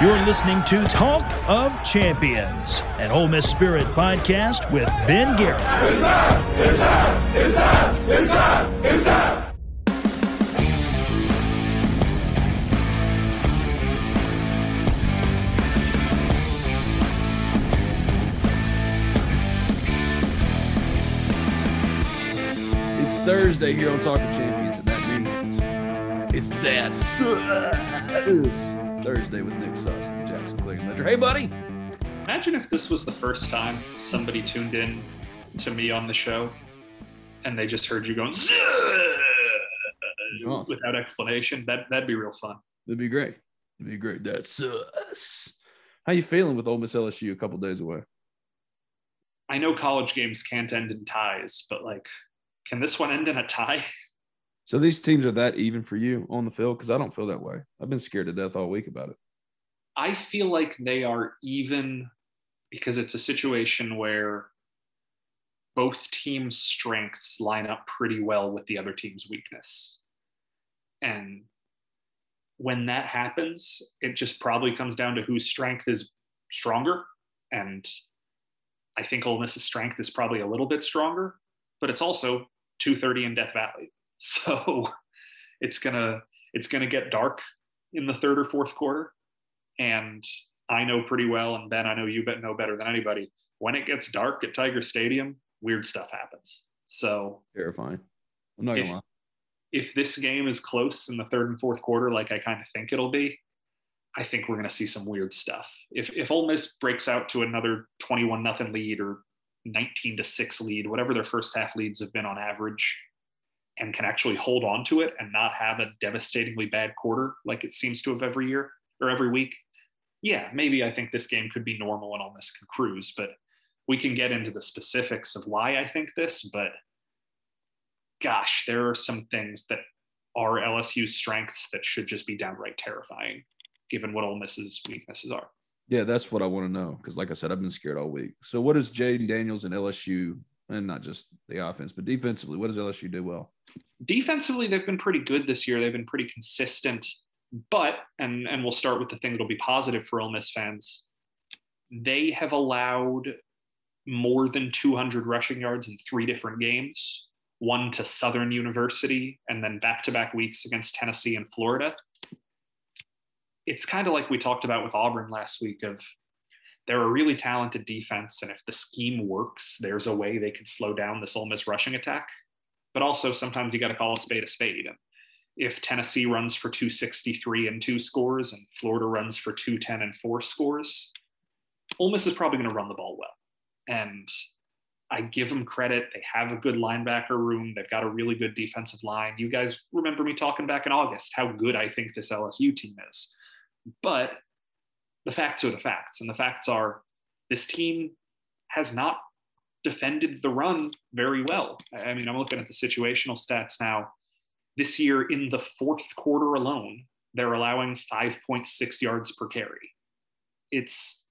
You're listening to Talk of Champions, an Ole Miss Spirit podcast with Ben Garrett. It's time! It's time! It's time! It's time! It's time! It's Thursday here on Talk of Champions, and that means it's that sus Thursday with Nick Suss and the Jackson Clarion-Ledger. Hey, buddy. Imagine if this was the first time somebody tuned in to me on the show and they just heard you going without explanation. That that'd be real fun. That'd be great. That'd be great. That's sus. How you feeling with Ole Miss LSU a couple days away? I know college games can't end in ties, but like, can this one end in a tie? So these teams are that even for you on the field? Because I don't feel that way. I've been scared to death all week about it. I feel like they are even because it's a situation where both teams' strengths line up pretty well with the other team's weakness. And when that happens, it just probably comes down to whose strength is stronger. And I think Ole Miss's strength is probably a little bit stronger, but it's also 230 in Death Valley. So it's gonna it's gonna get dark in the third or fourth quarter. And I know pretty well, and Ben, I know you bet know better than anybody. When it gets dark at Tiger Stadium, weird stuff happens. So Terrifying. I'm not gonna If- lie. if this game is close in the third and fourth quarter, like I kind of think it'll be, I think we're going to see some weird stuff. If if Ole Miss breaks out to another twenty-one nothing lead or nineteen to six lead, whatever their first half leads have been on average, and can actually hold on to it and not have a devastatingly bad quarter like it seems to have every year or every week, yeah, maybe I think this game could be normal and Ole Miss can cruise. But we can get into the specifics of why I think this, but gosh, there are some things that are LSU's strengths that should just be downright terrifying, given what Ole Miss's weaknesses are. Yeah, that's what I want to know. Because, like I said, I've been scared all week. So, what does Jayden Daniels and LSU, and not just the offense, but defensively, what does LSU do well? Defensively, they've been pretty good this year. They've been pretty consistent, but and and we'll start with the thing that'll be positive for Ole Miss fans. They have allowed more than 200 rushing yards in three different games. One to Southern University, and then back-to-back weeks against Tennessee and Florida. It's kind of like we talked about with Auburn last week. Of they're a really talented defense, and if the scheme works, there's a way they could slow down this Ole Miss rushing attack but also sometimes you got to call a spade a spade. And if Tennessee runs for 263 and two scores and Florida runs for 210 and four scores, Ole Miss is probably going to run the ball well. And I give them credit. They have a good linebacker room. They've got a really good defensive line. You guys remember me talking back in August how good I think this LSU team is. But the facts are the facts. And the facts are this team has not defended the run very well. I mean, I'm looking at the situational stats now. This year, in the fourth quarter alone, they're allowing 5.6 yards per carry. It's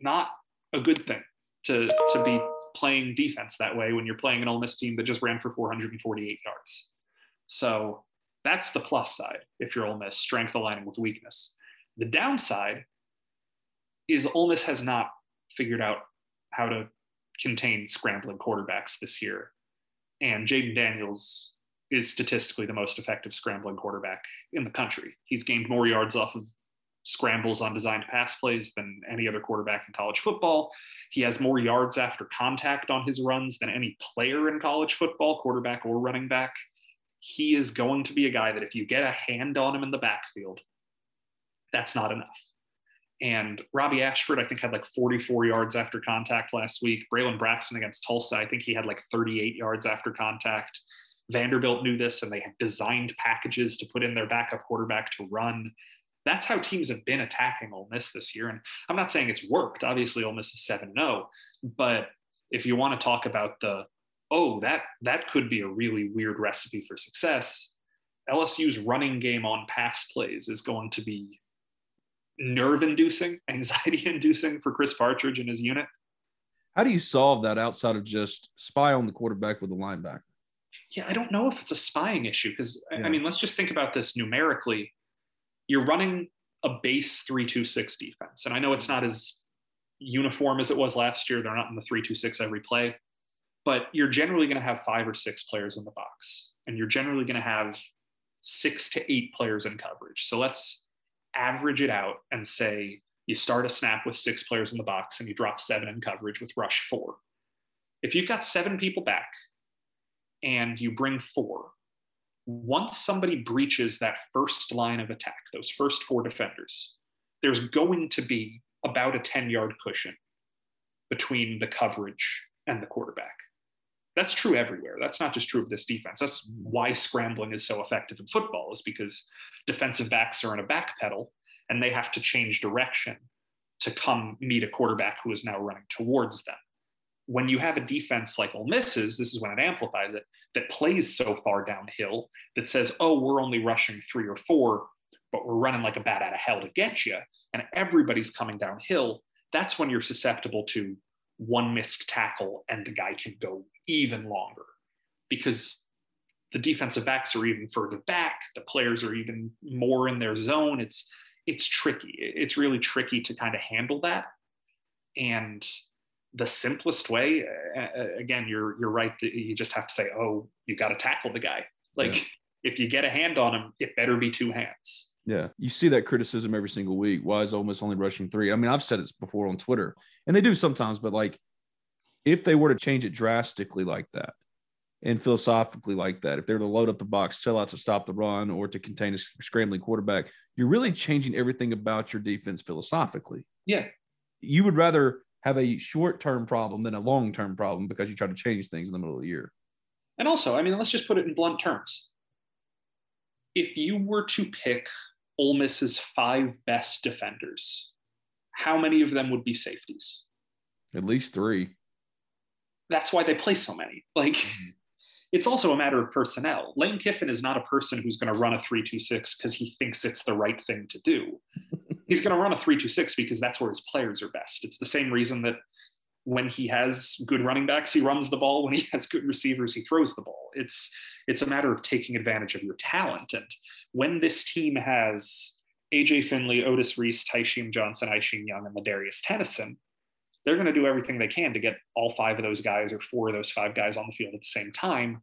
not a good thing to, to be playing defense that way when you're playing an Ole Miss team that just ran for 448 yards. So that's the plus side if you're Ole Miss, strength aligning with weakness. The downside is Ole Miss has not figured out how to contain scrambling quarterbacks this year. And Jayden Daniels is statistically the most effective scrambling quarterback in the country. He's gained more yards off of scrambles on designed pass plays than any other quarterback in college football. He has more yards after contact on his runs than any player in college football, quarterback or running back. He is going to be a guy that if you get a hand on him in the backfield, that's not enough. And Robby Ashford, I think, had like 44 yards after contact last week. Braylon Braxton against Tulsa, I think he had like 38 yards after contact. Vanderbilt knew this and they had designed packages to put in their backup quarterback to run. That's how teams have been attacking Ole Miss this year. And I'm not saying it's worked. Obviously, Ole Miss is 7 0. But if you want to talk about the, oh, that that could be a really weird recipe for success, LSU's running game on pass plays is going to be nerve inducing, anxiety inducing for Chris Partridge and his unit. How do you solve that outside of just spy on the quarterback with the linebacker? Yeah, I don't know if it's a spying issue because yeah. I mean, let's just think about this numerically. You're running a base 326 defense, and I know it's not as uniform as it was last year. They're not in the 326 every play, but you're generally going to have five or six players in the box, and you're generally going to have six to eight players in coverage. So let's average it out and say you start a snap with six players in the box and you drop seven in coverage with rush four. If you've got seven people back and you bring four, once somebody breaches that first line of attack, those first four defenders, there's going to be about a 10 yard cushion between the coverage and the quarterback. That's true everywhere. That's not just true of this defense. That's why scrambling is so effective in football, is because defensive backs are in a back pedal and they have to change direction to come meet a quarterback who is now running towards them. When you have a defense like Ole Miss's, this is when it amplifies it, that plays so far downhill that says, oh, we're only rushing three or four, but we're running like a bat out of hell to get you, and everybody's coming downhill. That's when you're susceptible to one missed tackle and the guy can go even longer because the defensive backs are even further back. The players are even more in their zone. It's it's tricky. It's really tricky to kind of handle that. And the simplest way again you're you're right you just have to say oh you got to tackle the guy. Like yeah. if you get a hand on him it better be two hands. Yeah, you see that criticism every single week. Why is Miss only rushing three? I mean, I've said it before on Twitter, and they do sometimes, but like if they were to change it drastically like that and philosophically like that, if they were to load up the box, sell out to stop the run or to contain a scrambling quarterback, you're really changing everything about your defense philosophically. Yeah. You would rather have a short term problem than a long term problem because you try to change things in the middle of the year. And also, I mean, let's just put it in blunt terms. If you were to pick Ole Miss's five best defenders, how many of them would be safeties? At least three. That's why they play so many. Like, mm-hmm. it's also a matter of personnel. Lane Kiffin is not a person who's going to run a 326 because he thinks it's the right thing to do. He's going to run a 326 because that's where his players are best. It's the same reason that when he has good running backs, he runs the ball. When he has good receivers, he throws the ball. It's it's a matter of taking advantage of your talent. And when this team has AJ Finley, Otis Reese, Tysheem Johnson, Isheem Young, and Darius Tennison, they're going to do everything they can to get all five of those guys or four of those five guys on the field at the same time,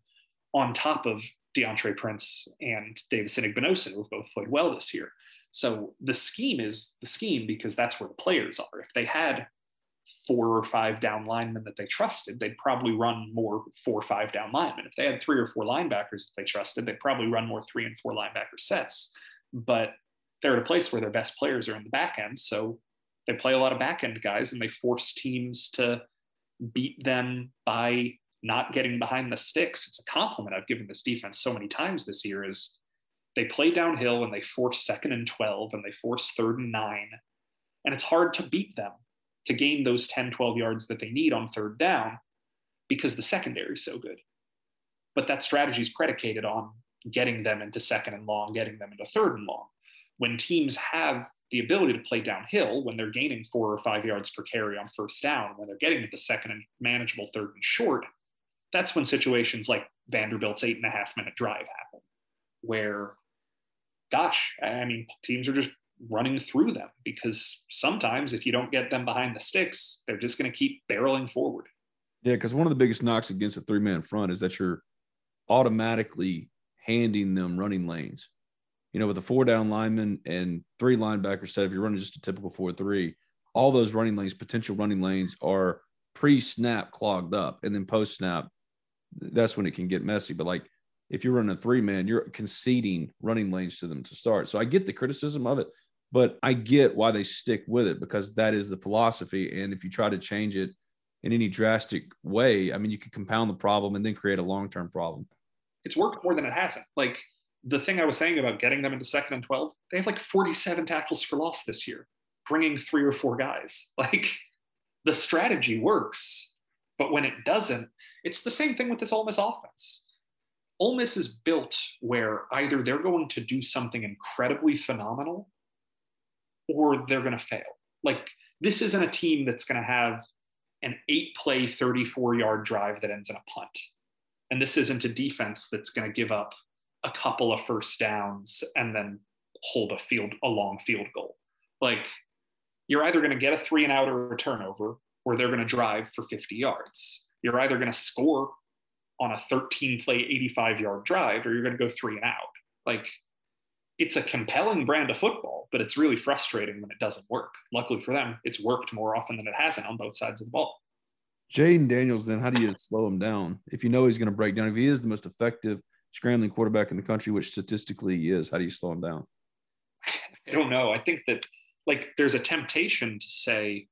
on top of Deantre Prince and Davis Igbinosun, who have both played well this year. So the scheme is the scheme because that's where the players are. If they had four or five down linemen that they trusted, they'd probably run more four or five down linemen. If they had three or four linebackers that they trusted, they'd probably run more three and four linebacker sets. But they're at a place where their best players are in the back end. So they play a lot of back end guys and they force teams to beat them by not getting behind the sticks. It's a compliment I've given this defense so many times this year is they play downhill and they force second and 12 and they force third and nine. And it's hard to beat them to gain those 10, 12 yards that they need on third down because the secondary is so good. But that strategy is predicated on getting them into second and long, getting them into third and long. When teams have the ability to play downhill, when they're gaining four or five yards per carry on first down, when they're getting to the second and manageable third and short, that's when situations like Vanderbilt's eight and a half minute drive happen, where, gosh, I mean, teams are just running through them because sometimes if you don't get them behind the sticks, they're just going to keep barreling forward. Yeah, because one of the biggest knocks against a three man front is that you're automatically handing them running lanes. You know, with a four down lineman and three linebackers set, if you're running just a typical four three, all those running lanes, potential running lanes, are pre snap clogged up, and then post snap, that's when it can get messy. But like if you're running a three man, you're conceding running lanes to them to start. So I get the criticism of it but I get why they stick with it because that is the philosophy. And if you try to change it in any drastic way, I mean, you could compound the problem and then create a long term problem. It's worked more than it hasn't. Like the thing I was saying about getting them into second and 12, they have like 47 tackles for loss this year, bringing three or four guys. Like the strategy works, but when it doesn't, it's the same thing with this Ole Miss offense. Ole Miss is built where either they're going to do something incredibly phenomenal or they're going to fail. Like this isn't a team that's going to have an eight play, 34 yard drive that ends in a punt. And this isn't a defense that's going to give up a couple of first downs and then hold a field, a long field goal. Like you're either going to get a three and out or a turnover, or they're going to drive for 50 yards. You're either going to score on a 13 play, 85 yard drive, or you're going to go three and out. Like it's a compelling brand of football, but it's really frustrating when it doesn't work. Luckily for them, it's worked more often than it hasn't on both sides of the ball. Jayden Daniels, then how do you slow him down? If you know he's going to break down, if he is the most effective scrambling quarterback in the country, which statistically he is, how do you slow him down? I don't know. I think that like there's a temptation to say,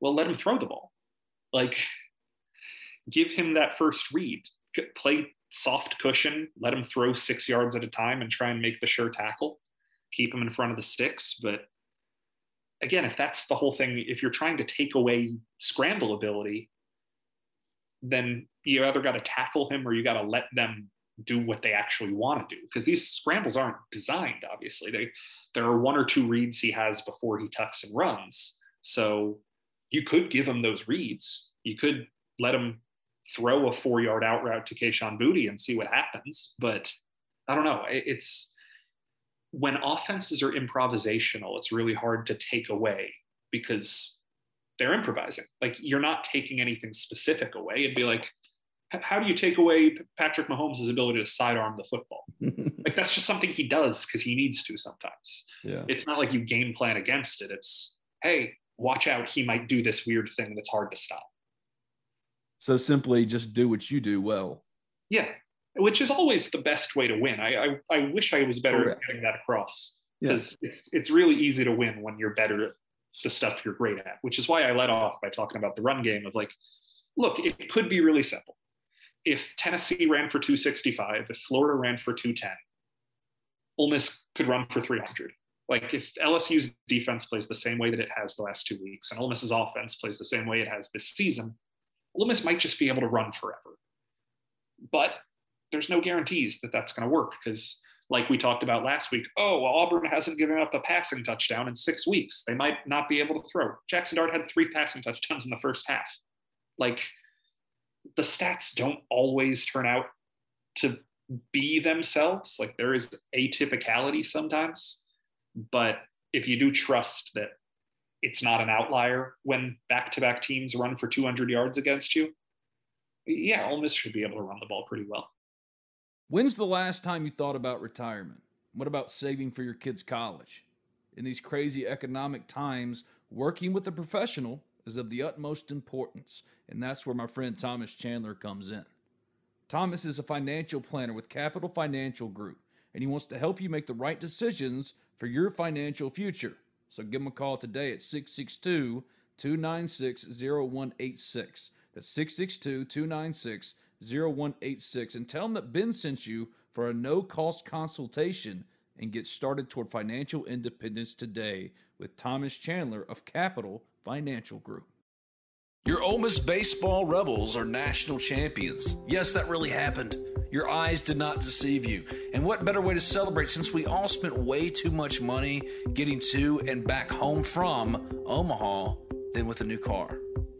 well, let him throw the ball. Like give him that first read, play soft cushion, let him throw six yards at a time and try and make the sure tackle, keep him in front of the sticks. But again, if that's the whole thing, if you're trying to take away scramble ability, then you either got to tackle him or you got to let them do what they actually want to do because these scrambles aren't designed obviously they there are one or two reads he has before he tucks and runs so you could give him those reads you could let him throw a four yard out route to Kayshon Boutte and see what happens. But I don't know. It's when offenses are improvisational, it's really hard to take away because they're improvising. Like you're not taking anything specific away. It'd be like, how do you take away Patrick Mahomes' ability to sidearm the football? like that's just something he does because he needs to sometimes. Yeah. It's not like you game plan against it. It's, hey, watch out, he might do this weird thing that's hard to stop. So simply just do what you do well. Yeah, which is always the best way to win. I I, I wish I was better Correct. at getting that across because yeah. it's it's really easy to win when you're better at the stuff you're great at. Which is why I let off by talking about the run game of like, look, it could be really simple. If Tennessee ran for 265, if Florida ran for 210, Ole Miss could run for 300. Like if LSU's defense plays the same way that it has the last two weeks, and Ole Miss's offense plays the same way it has this season, Ole Miss might just be able to run forever. But there's no guarantees that that's going to work because, like we talked about last week, oh, well, Auburn hasn't given up a passing touchdown in six weeks. They might not be able to throw. Jackson Dart had three passing touchdowns in the first half. Like the stats don't always turn out to be themselves. Like there is atypicality sometimes. But if you do trust that it's not an outlier when back-to-back teams run for 200 yards against you. Yeah, Ole Miss should be able to run the ball pretty well. When's the last time you thought about retirement? What about saving for your kids' college? In these crazy economic times, working with a professional is of the utmost importance, and that's where my friend Thomas Chandler comes in. Thomas is a financial planner with Capital Financial Group, and he wants to help you make the right decisions for your financial future. So give him a call today at 662 296 0186. That's 662 296 0186. And tell him that Ben sent you for a no cost consultation and get started toward financial independence today with Thomas Chandler of Capital Financial Group. Your Ole Miss baseball Rebels are national champions. Yes, that really happened. Your eyes did not deceive you. And what better way to celebrate since we all spent way too much money getting to and back home from Omaha than with a new car?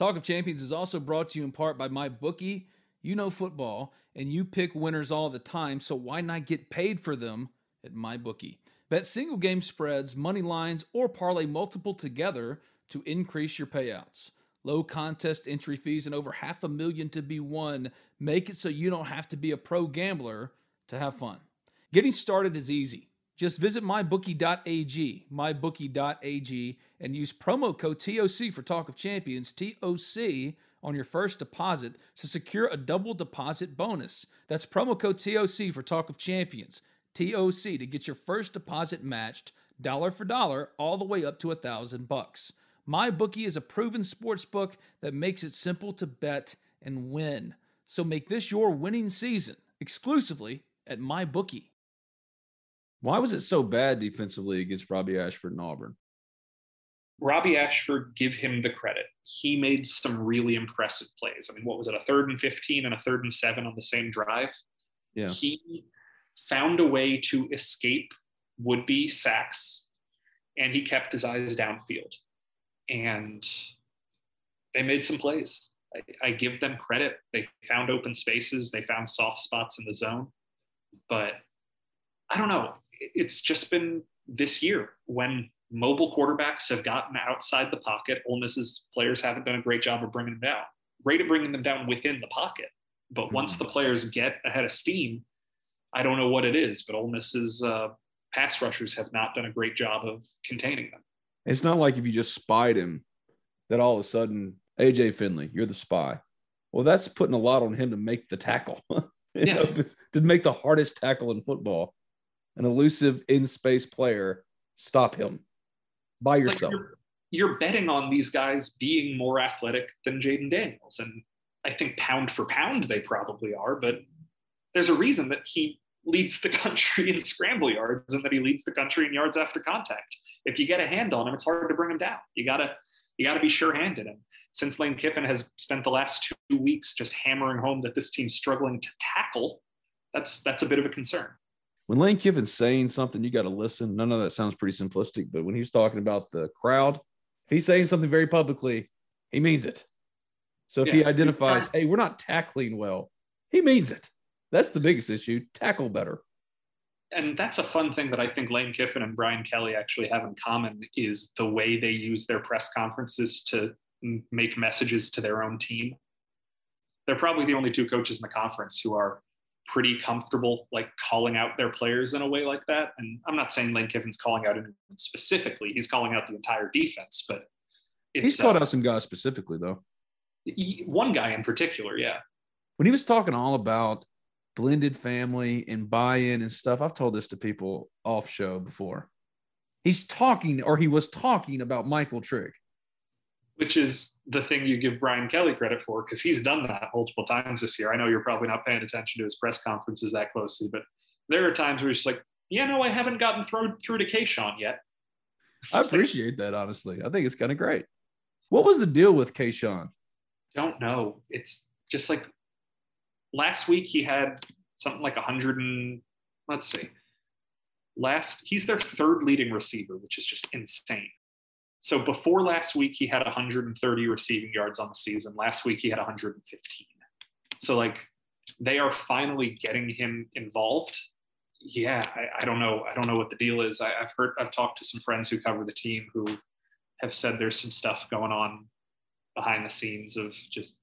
Talk of Champions is also brought to you in part by MyBookie. You know football, and you pick winners all the time, so why not get paid for them at MyBookie? Bet single game spreads, money lines, or parlay multiple together to increase your payouts. Low contest entry fees and over half a million to be won make it so you don't have to be a pro gambler to have fun. Getting started is easy. Just visit mybookie.ag, mybookie.ag, and use promo code TOC for Talk of Champions, TOC, on your first deposit to secure a double deposit bonus. That's promo code TOC for Talk of Champions, TOC, to get your first deposit matched dollar for dollar all the way up to a thousand bucks. MyBookie is a proven sports book that makes it simple to bet and win. So make this your winning season exclusively at MyBookie. Why was it so bad defensively against Robby Ashford and Auburn? Robby Ashford, give him the credit. He made some really impressive plays. I mean, what was it, a third and 15 and a third and seven on the same drive? Yeah. He found a way to escape would be sacks and he kept his eyes downfield. And they made some plays. I, I give them credit. They found open spaces, they found soft spots in the zone. But I don't know. It's just been this year when mobile quarterbacks have gotten outside the pocket. Ole Miss's players haven't done a great job of bringing them down. Great at bringing them down within the pocket, but mm-hmm. once the players get ahead of steam, I don't know what it is. But Ole Miss's uh, pass rushers have not done a great job of containing them. It's not like if you just spied him, that all of a sudden AJ Finley, you're the spy. Well, that's putting a lot on him to make the tackle. yeah. Know, to make the hardest tackle in football. An elusive in space player, stop him by yourself. Like you're, you're, betting on these guys being more athletic than Jayden Daniels. And I think pound for pound, they probably are, but there's a reason that he leads the country in scramble yards and that he leads the country in yards after contact. If you get a hand on him, it's hard to bring him down. You gotta, you gotta be sure-handed. And since Lane Kiffin has spent the last two weeks just hammering home that this team's struggling to tackle, that's that's a bit of a concern when Lane Kiffin's saying something, you got to listen. None of that sounds pretty simplistic, but when he's talking about the crowd, if he's saying something very publicly, he means it. So if yeah, he identifies, hey, we're not tackling well, he means it. That's the biggest issue. Tackle better. And that's a fun thing that I think Lane Kiffin and Brian Kelly actually have in common is the way they use their press conferences to make messages to their own team. They're probably the only two coaches in the conference who are pretty comfortable like calling out their players in a way like that. And I'm not saying Lane Kiffin's calling out anyone specifically; he's calling out the entire defense. But he's called uh, out some guys specifically, though. He, one guy in particular, yeah. When he was talking all about blended family and buy-in and stuff, I've told this to people off show before. He's talking, or he was talking about Michael Trigg which is the thing you give Brian Kelly credit for because he's done that multiple times this year. I know you're probably not paying attention to his press conferences that closely, but there are times where he's like, yeah, no, I haven't gotten through through to Kayshon yet. I appreciate that, honestly. I think it's kind of great. What was the deal with Kayshon? Don't know. It's just like last week he had something like a hundred and let's see. Last he's their third leading receiver, which is just insane. So before last week, he had 130 receiving yards on the season. Last week, he had 115. So like they are finally getting him involved. Yeah, I, I don't know. I don't know what the deal is. I, I've heard, I've talked to some friends who cover the team who have said there's some stuff going on behind the scenes of just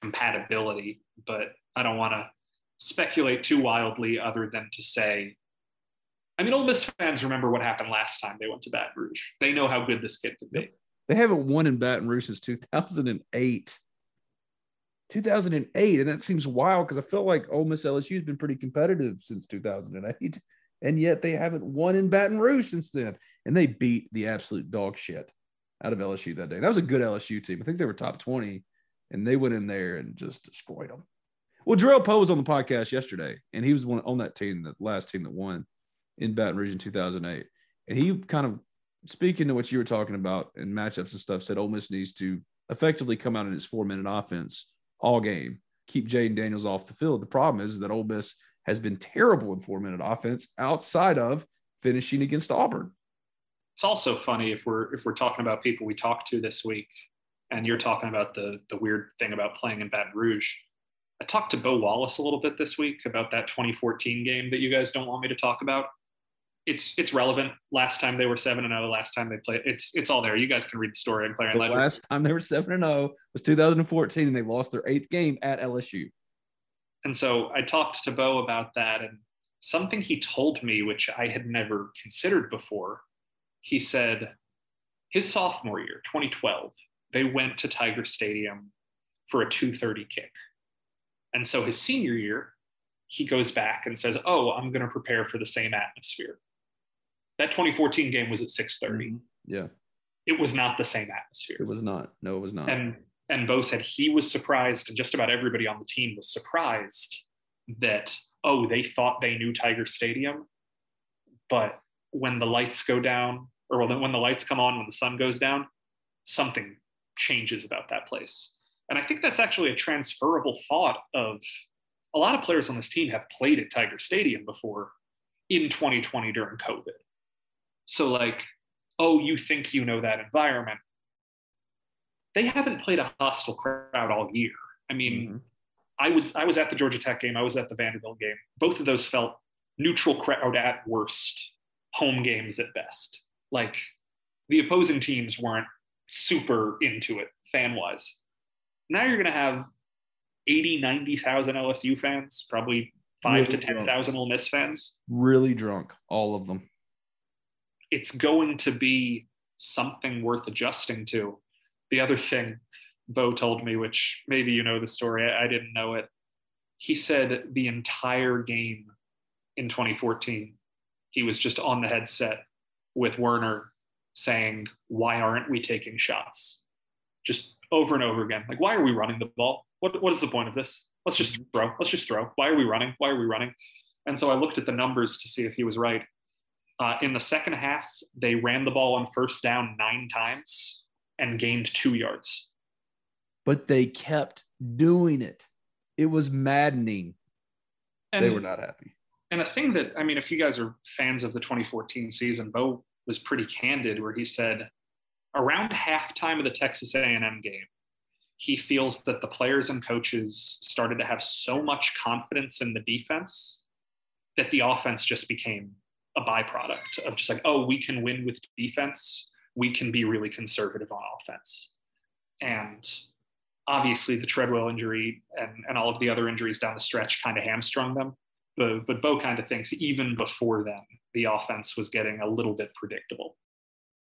compatibility, but I don't want to speculate too wildly other than to say I mean, Ole Miss fans remember what happened last time they went to Baton Rouge. They know how good this kid can be. They haven't won in Baton Rouge since 2008. 2008, and that seems wild because I feel like Ole Miss LSU has been pretty competitive since 2008, and yet they haven't won in Baton Rouge since then. And they beat the absolute dog shit out of LSU that day. That was a good LSU team. I think they were top 20, and they went in there and just destroyed them. Well, Jerrell Powe was on the podcast yesterday, and he was one on that team, the last team that won in Baton Rouge in 2008. And he kind of speaking to what you were talking about in matchups and stuff, said Ole Miss needs to effectively come out in its four minute offense all game, keep Jayden Daniels off the field. The problem is, is that Ole Miss has been terrible in four minute offense outside of finishing against Auburn. It's also funny if we're if we're talking about people we talked to this week, and you're talking about the the weird thing about playing in Baton Rouge. I talked to Bo Wallace a little bit this week about that 2014 game that you guys don't want me to talk about it's it's relevant. Last time they were seven and zero. Oh, last time they played, it's it's all there. You guys can read the story on Clarion the Ledger. Last time they were seven and zero oh was 2014, and they lost their eighth game at LSU. And so I talked to Bo about that, and something he told me, which I had never considered before. He said his sophomore year, 2012, they went to Tiger Stadium for a 2:30 kick, and so his senior year, he goes back and says, "Oh, I'm going to prepare for the same atmosphere." That 2014 game was at 6:30. Mm-hmm. Yeah. It was not the same atmosphere. It was not. No, it was not. And and Bo said he was surprised, and just about everybody on the team was surprised that oh, they thought they knew Tiger Stadium, but when the lights go down, or when the lights come on, when the sun goes down, something changes about that place. And I think that's actually a transferable thought of a lot of players on this team have played at Tiger Stadium before in 2020 during COVID. So, like, oh, you think you know that environment. They haven't played a hostile crowd all year. I mean, mm-hmm. I would I was at the Georgia Tech game, I was at the Vanderbilt game. Both of those felt neutral crowd at worst, home games at best. Like the opposing teams weren't super into it fan wise. Now you're going to have 80, 90,000 LSU fans, probably five really to 10,000 Ole Miss fans. Really drunk, all of them it's going to be something worth adjusting to. The other thing Bo told me, which maybe you know the story, I, I didn't know it. He said the entire game in 2014, he was just on the headset with Werner saying, Why aren't we taking shots? Just over and over again. Like, why are we running the ball? What, what is the point of this? Let's just mm-hmm. throw. Let's just throw. Why are we running? Why are we running? And so I looked at the numbers to see if he was right. Uh, in the second half, they ran the ball on first down nine times and gained two yards. But they kept doing it. It was maddening. And, they were not happy. And a thing that, I mean, if you guys are fans of the 2014 season, Bo was pretty candid where he said around halftime of the Texas A&M game, he feels that the players and coaches started to have so much confidence in the defense that the offense just became a byproduct of just like, oh, we can win with defense. We can be really conservative on offense. And obviously, the Treadwell injury and, and all of the other injuries down the stretch kind of hamstrung them. But, but Bo kind of thinks even before then, the offense was getting a little bit predictable.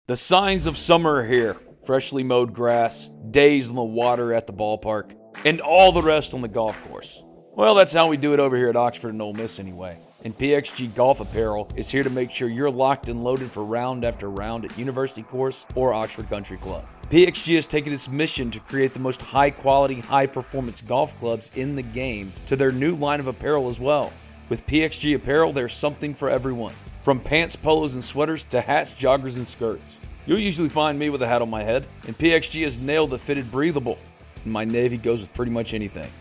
The signs of summer are here freshly mowed grass, days in the water at the ballpark, and all the rest on the golf course. Well, that's how we do it over here at Oxford and Ole Miss, anyway and PXG Golf Apparel is here to make sure you're locked and loaded for round after round at University Course or Oxford Country Club. PXG has taken its mission to create the most high quality, high performance golf clubs in the game to their new line of apparel as well. With PXG Apparel, there's something for everyone. From pants, polos, and sweaters to hats, joggers, and skirts. You'll usually find me with a hat on my head, and PXG has nailed the fitted breathable. And my navy goes with pretty much anything.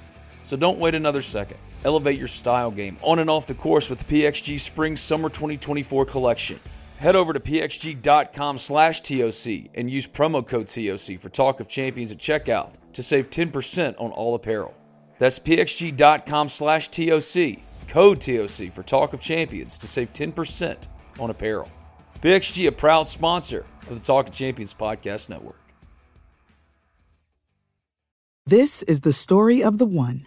So don't wait another second. Elevate your style game on and off the course with the PXG Spring Summer 2024 collection. Head over to pxg.com slash TOC and use promo code TOC for Talk of Champions at checkout to save 10% on all apparel. That's pxg.com slash TOC, code TOC for Talk of Champions to save 10% on apparel. PXG, a proud sponsor of the Talk of Champions podcast network. This is the story of the one.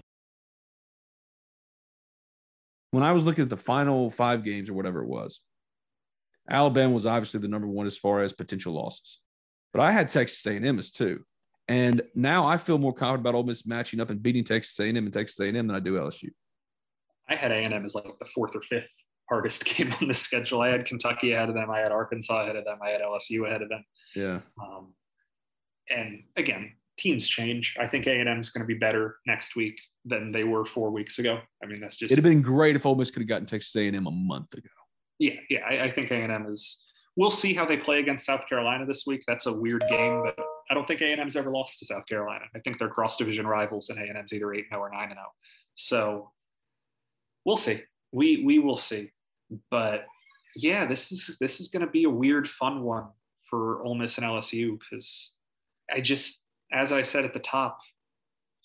When I was looking at the final five games or whatever it was, Alabama was obviously the number one as far as potential losses, but I had Texas A&M as two, and now I feel more confident about Ole Miss matching up and beating Texas A&M and Texas A&M than I do LSU. I had A&M as like the fourth or fifth hardest game on the schedule. I had Kentucky ahead of them. I had Arkansas ahead of them. I had LSU ahead of them. Yeah. Um, and again, teams change. I think A&M is going to be better next week than they were four weeks ago. I mean, that's just It'd have been great if Ole Miss could have gotten Texas A&M a month ago. yeah, yeah. I, I think A&M is. We'll see how they play against South Carolina this week. That's a weird game, but I don't think A&M's ever lost to South Carolina. I think they're cross division rivals, and A&M's either eight zero oh or nine zero. Oh. So we'll see. We we will see. But yeah, this is this is going to be a weird, fun one for Ole Miss and LSU because I just, as I said at the top,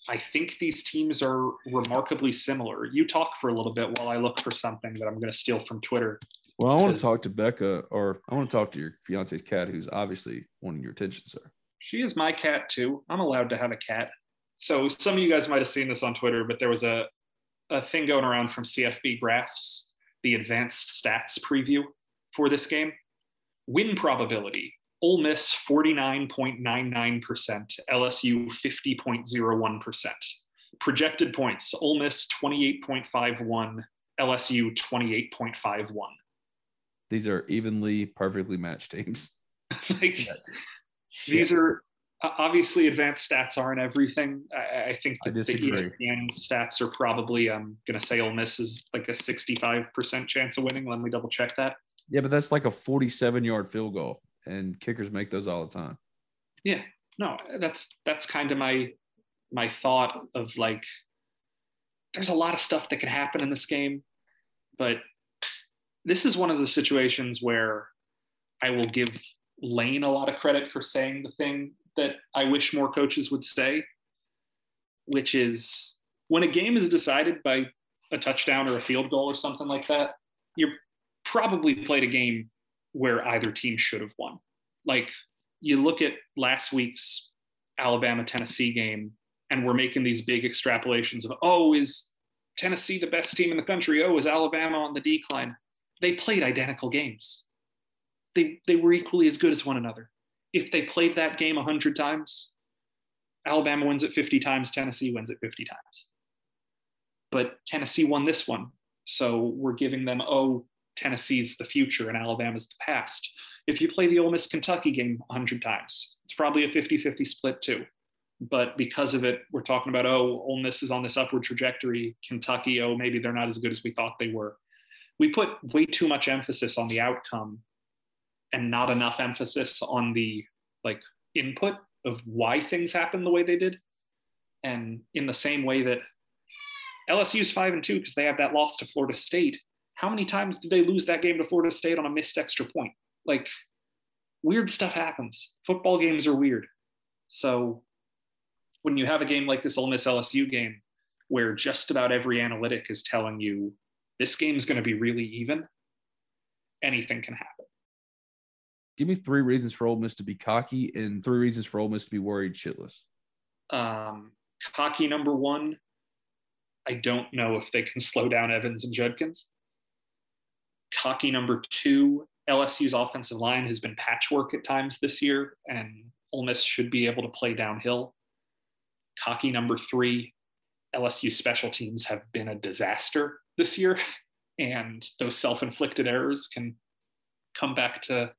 I think these teams are remarkably similar. You talk for a little bit while I look for something that I'm going to steal from Twitter. Well, I want to talk to Becca, or I want to talk to your fiance's cat, who's obviously wanting your attention, sir. She is my cat too. I'm allowed to have a cat. So some of you guys might have seen this on Twitter, but there was a a thing going around from CFB Graphs, the advanced stats preview for this game. Win probability: Ole Miss 49.99%, LSU 50.01%. Projected points: Ole Miss 28.51, LSU 28.51. These are evenly, perfectly matched teams. like these are obviously advanced stats aren't everything. I, I think I that the disagree. ESPN stats are probably. Um, I'm going to say Ole Miss is like a 65% chance of winning. Let me double check that. Yeah, but that's like a 47 yard field goal, and kickers make those all the time. Yeah, no, that's that's kind of my my thought of like. There's a lot of stuff that could happen in this game, but this is one of the situations where I will give Lane a lot of credit for saying the thing that I wish more coaches would say, which is when a game is decided by a touchdown or a field goal or something like that, you're probably played a game where either team should have won. Like you look at last week's Alabama Tennessee game, and we're making these big extrapolations of, oh, is Tennessee the best team in the country? Oh, is Alabama on the decline? They played identical games. They, they were equally as good as one another. If they played that game 100 times, Alabama wins it 50 times, Tennessee wins it 50 times. But Tennessee won this one. So we're giving them, oh, Tennessee's the future and Alabama's the past. If you play the Ole Miss Kentucky game 100 times, it's probably a 50 50 split too. But because of it, we're talking about, oh, Ole Miss is on this upward trajectory. Kentucky, oh, maybe they're not as good as we thought they were. We put way too much emphasis on the outcome and not enough emphasis on the like input of why things happen the way they did. And in the same way that LSU's five and two because they have that loss to Florida State. How many times did they lose that game to Florida State on a missed extra point? Like weird stuff happens. Football games are weird. So when you have a game like this Ole Miss LSU game, where just about every analytic is telling you this game's going to be really even, anything can happen. Give me three reasons for Ole Miss to be cocky and three reasons for Ole Miss to be worried shitless. Um, cocky number one, I don't know if they can slow down Evans and Judkins. Cocky number two, LSU's offensive line has been patchwork at times this year, and Ole Miss should be able to play downhill. Cocky number three, LSU special teams have been a disaster this year, and those self-inflicted errors can come back to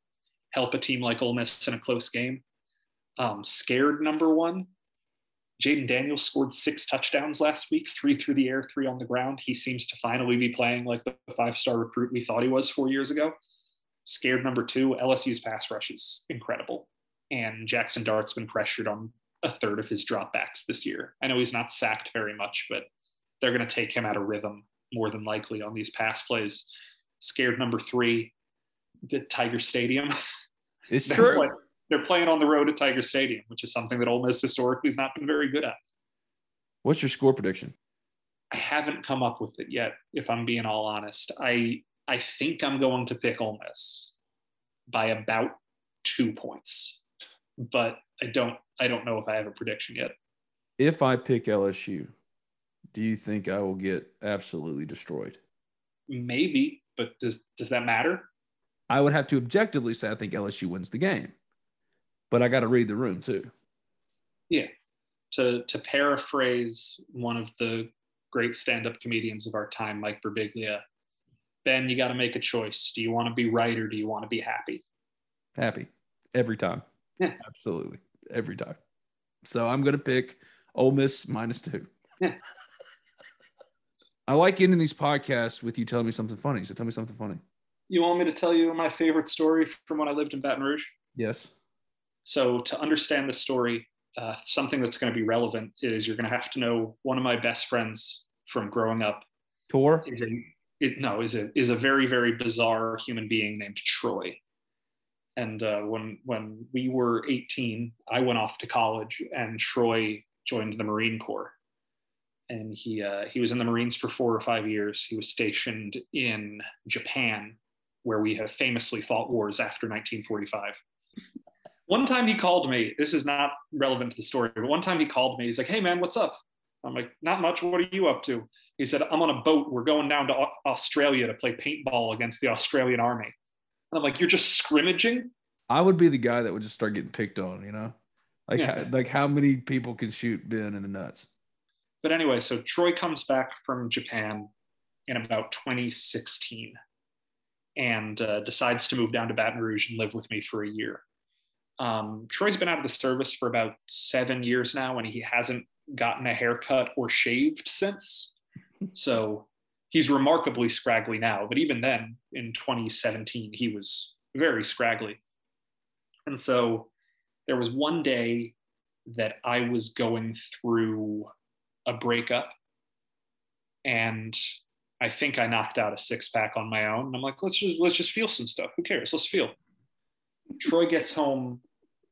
help a team like Ole Miss in a close game. Um, scared number one, Jayden Daniels scored six touchdowns last week, three through the air, three on the ground. He seems to finally be playing like the five star recruit we thought he was four years ago. Scared number two, LSU's pass rush is incredible. And Jackson Dart's been pressured on a third of his dropbacks this year. I know he's not sacked very much, but they're going to take him out of rhythm more than likely on these pass plays. Scared number three, the Tiger Stadium. It's true. They're playing on the road at Tiger Stadium, which is something that Ole Miss historically has not been very good at. What's your score prediction? I haven't come up with it yet, if I'm being all honest. I I think I'm going to pick Ole Miss by about two points, but I don't I don't know if I have a prediction yet. If I pick LSU, do you think I will get absolutely destroyed? Maybe, but does does that matter? I would have to objectively say I think LSU wins the game, but I got to read the room too. Yeah. To to paraphrase one of the great stand-up comedians of our time, Mike Birbiglia, Ben, you got to make a choice. Do you want to be right or do you want to be happy? Happy every time. Yeah. Absolutely. Every time. So I'm going to pick Ole Miss minus two. Yeah. I like ending these podcasts with you telling me something funny. So tell me something funny. You want me to tell you my favorite story from when I lived in Baton Rouge? Yes. So to understand the story, uh, something that's going to be relevant is you're going to have to know one of my best friends from growing up. Tor? Is a, it, no, is a is a very very bizarre human being named Troy. And uh, when when we were 18, I went off to college, and Troy joined the Marine Corps. And he uh, he was in the Marines for four or five years. He was stationed in Japan, where we have famously fought wars after 1945. One time he called me. This is not relevant to the story, but one time he called me. He's like, "Hey man, what's up?" I'm like, "Not much. What are you up to?" He said, "I'm on a boat. We're going down to Australia to play paintball against the Australian army." And I'm like, "You're just scrimmaging?" I would be the guy that would just start getting picked on. You know, like Yeah. how, like how many people can shoot Ben in the nuts? But anyway, so Troy comes back from Japan in about 2016 and uh, decides to move down to Baton Rouge and live with me for a year. Um, Troy's been out of the service for about seven years now, and he hasn't gotten a haircut or shaved since. So he's remarkably scraggly now. But even then, in 2017, he was very scraggly. And so there was one day that I was going through a breakup and I think I knocked out a six pack on my own. And I'm like, let's just let's just feel some stuff. Who cares? Let's feel. Troy gets home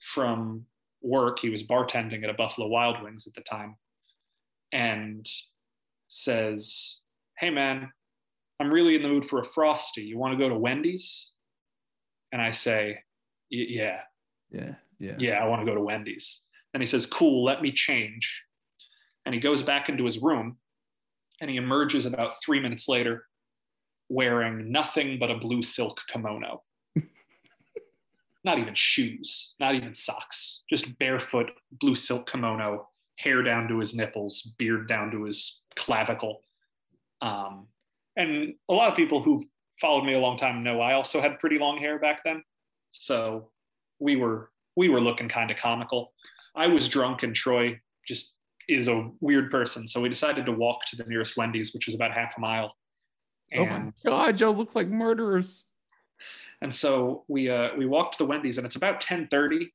from work. He was bartending at a Buffalo Wild Wings at the time, and says, "Hey man, I'm really in the mood for a frosty. You want to go to Wendy's?" And I say, "Yeah, Yeah, yeah, yeah, I want to go to Wendy's." And he says, "Cool, let me change." And he goes back into his room, and he emerges about three minutes later, wearing nothing but a blue silk kimono. Not even shoes, not even socks, just barefoot blue silk kimono, hair down to his nipples, beard down to his clavicle. Um, and a lot of people who've followed me a long time know I also had pretty long hair back then. So we were we were looking kind of comical. I was drunk and Troy just is a weird person. So we decided to walk to the nearest Wendy's, which was about half a mile. Oh my God, y'all look like murderers. And so we uh, we walked to the Wendy's, and it's about ten thirty,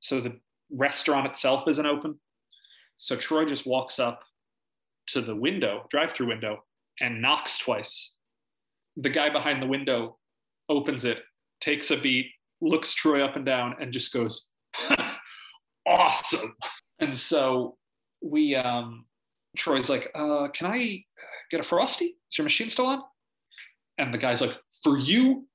so the restaurant itself isn't open. So Troy just walks up to the window, drive-through window, and knocks twice. The guy behind the window opens it, takes a beat, looks Troy up and down, and just goes, "Awesome!" And so we, um, Troy's like, uh, "Can I get a frosty? Is your machine still on?" And the guy's like, "For you,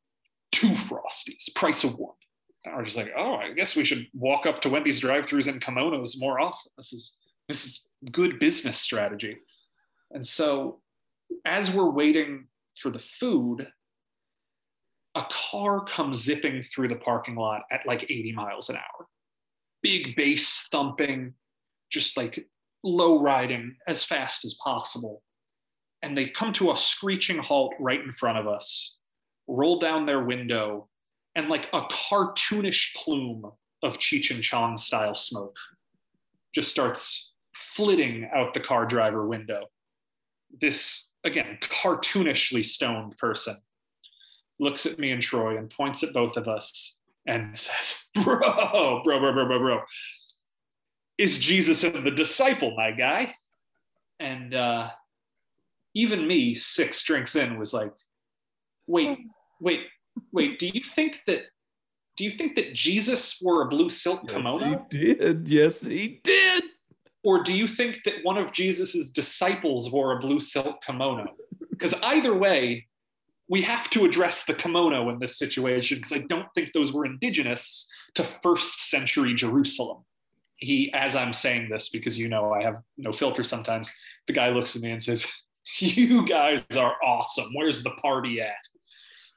two frosties, price of one. And we're just like, oh, I guess we should walk up to Wendy's drive-throughs in kimonos more often. This is this is good business strategy. And so as we're waiting for the food, a car comes zipping through the parking lot at like 80 miles an hour. Big bass thumping, just like low riding as fast as possible. And they come to a screeching halt right in front of us roll down their window, and like a cartoonish plume of Cheech and Chong style smoke just starts flitting out the car driver window. This, again, cartoonishly stoned person looks at me and Troy and points at both of us and says, Bro, bro, bro, bro, bro, bro, is Jesus and the disciple, my guy? And uh, even me, six drinks in, was like, wait, wait, wait, do you think that Do you think that Jesus wore a blue silk kimono? Yes, he did. Yes, he did. Or do you think that one of Jesus's disciples wore a blue silk kimono? Because either way, we have to address the kimono in this situation because I don't think those were indigenous to first century Jerusalem. He, as I'm saying this, because you know I have no filter sometimes, the guy looks at me and says, You guys are awesome. Where's the party at?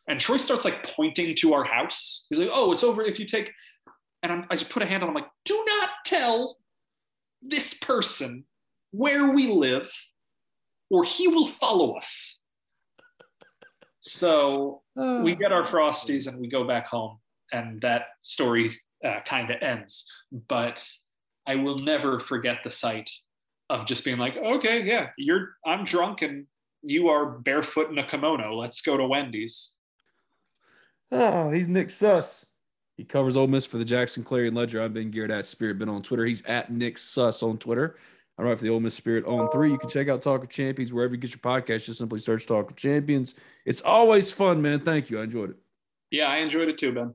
And Troy starts like pointing to our house. He's like, Oh, it's over if you take. And I'm, I just put a hand on him, I'm like, Do not tell this person where we live, or he will follow us. So we get our frosties and we go back home, and that story uh, kind of ends. But I will never forget the sight of just being like, okay, yeah, you're I'm drunk and you are barefoot in a kimono. Let's go to Wendy's. Oh, he's Nick Suss. He covers Ole Miss for the Jackson Clarion Ledger. I've been Garrett at Spirit Been on Twitter. He's at Nick Suss on Twitter. I write for the Ole Miss Spirit on three. You can check out Talk of Champions wherever you get your podcast. Just simply search Talk of Champions. It's always fun, man. Thank you. I enjoyed it. Yeah, I enjoyed it too, Ben.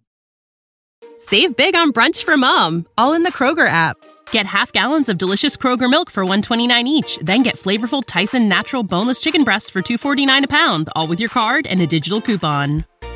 Save big on brunch for mom, all in the Kroger app. Get half gallons of delicious Kroger milk for 129 each, then get flavorful Tyson natural boneless chicken breasts for 249 a pound, all with your card and a digital coupon.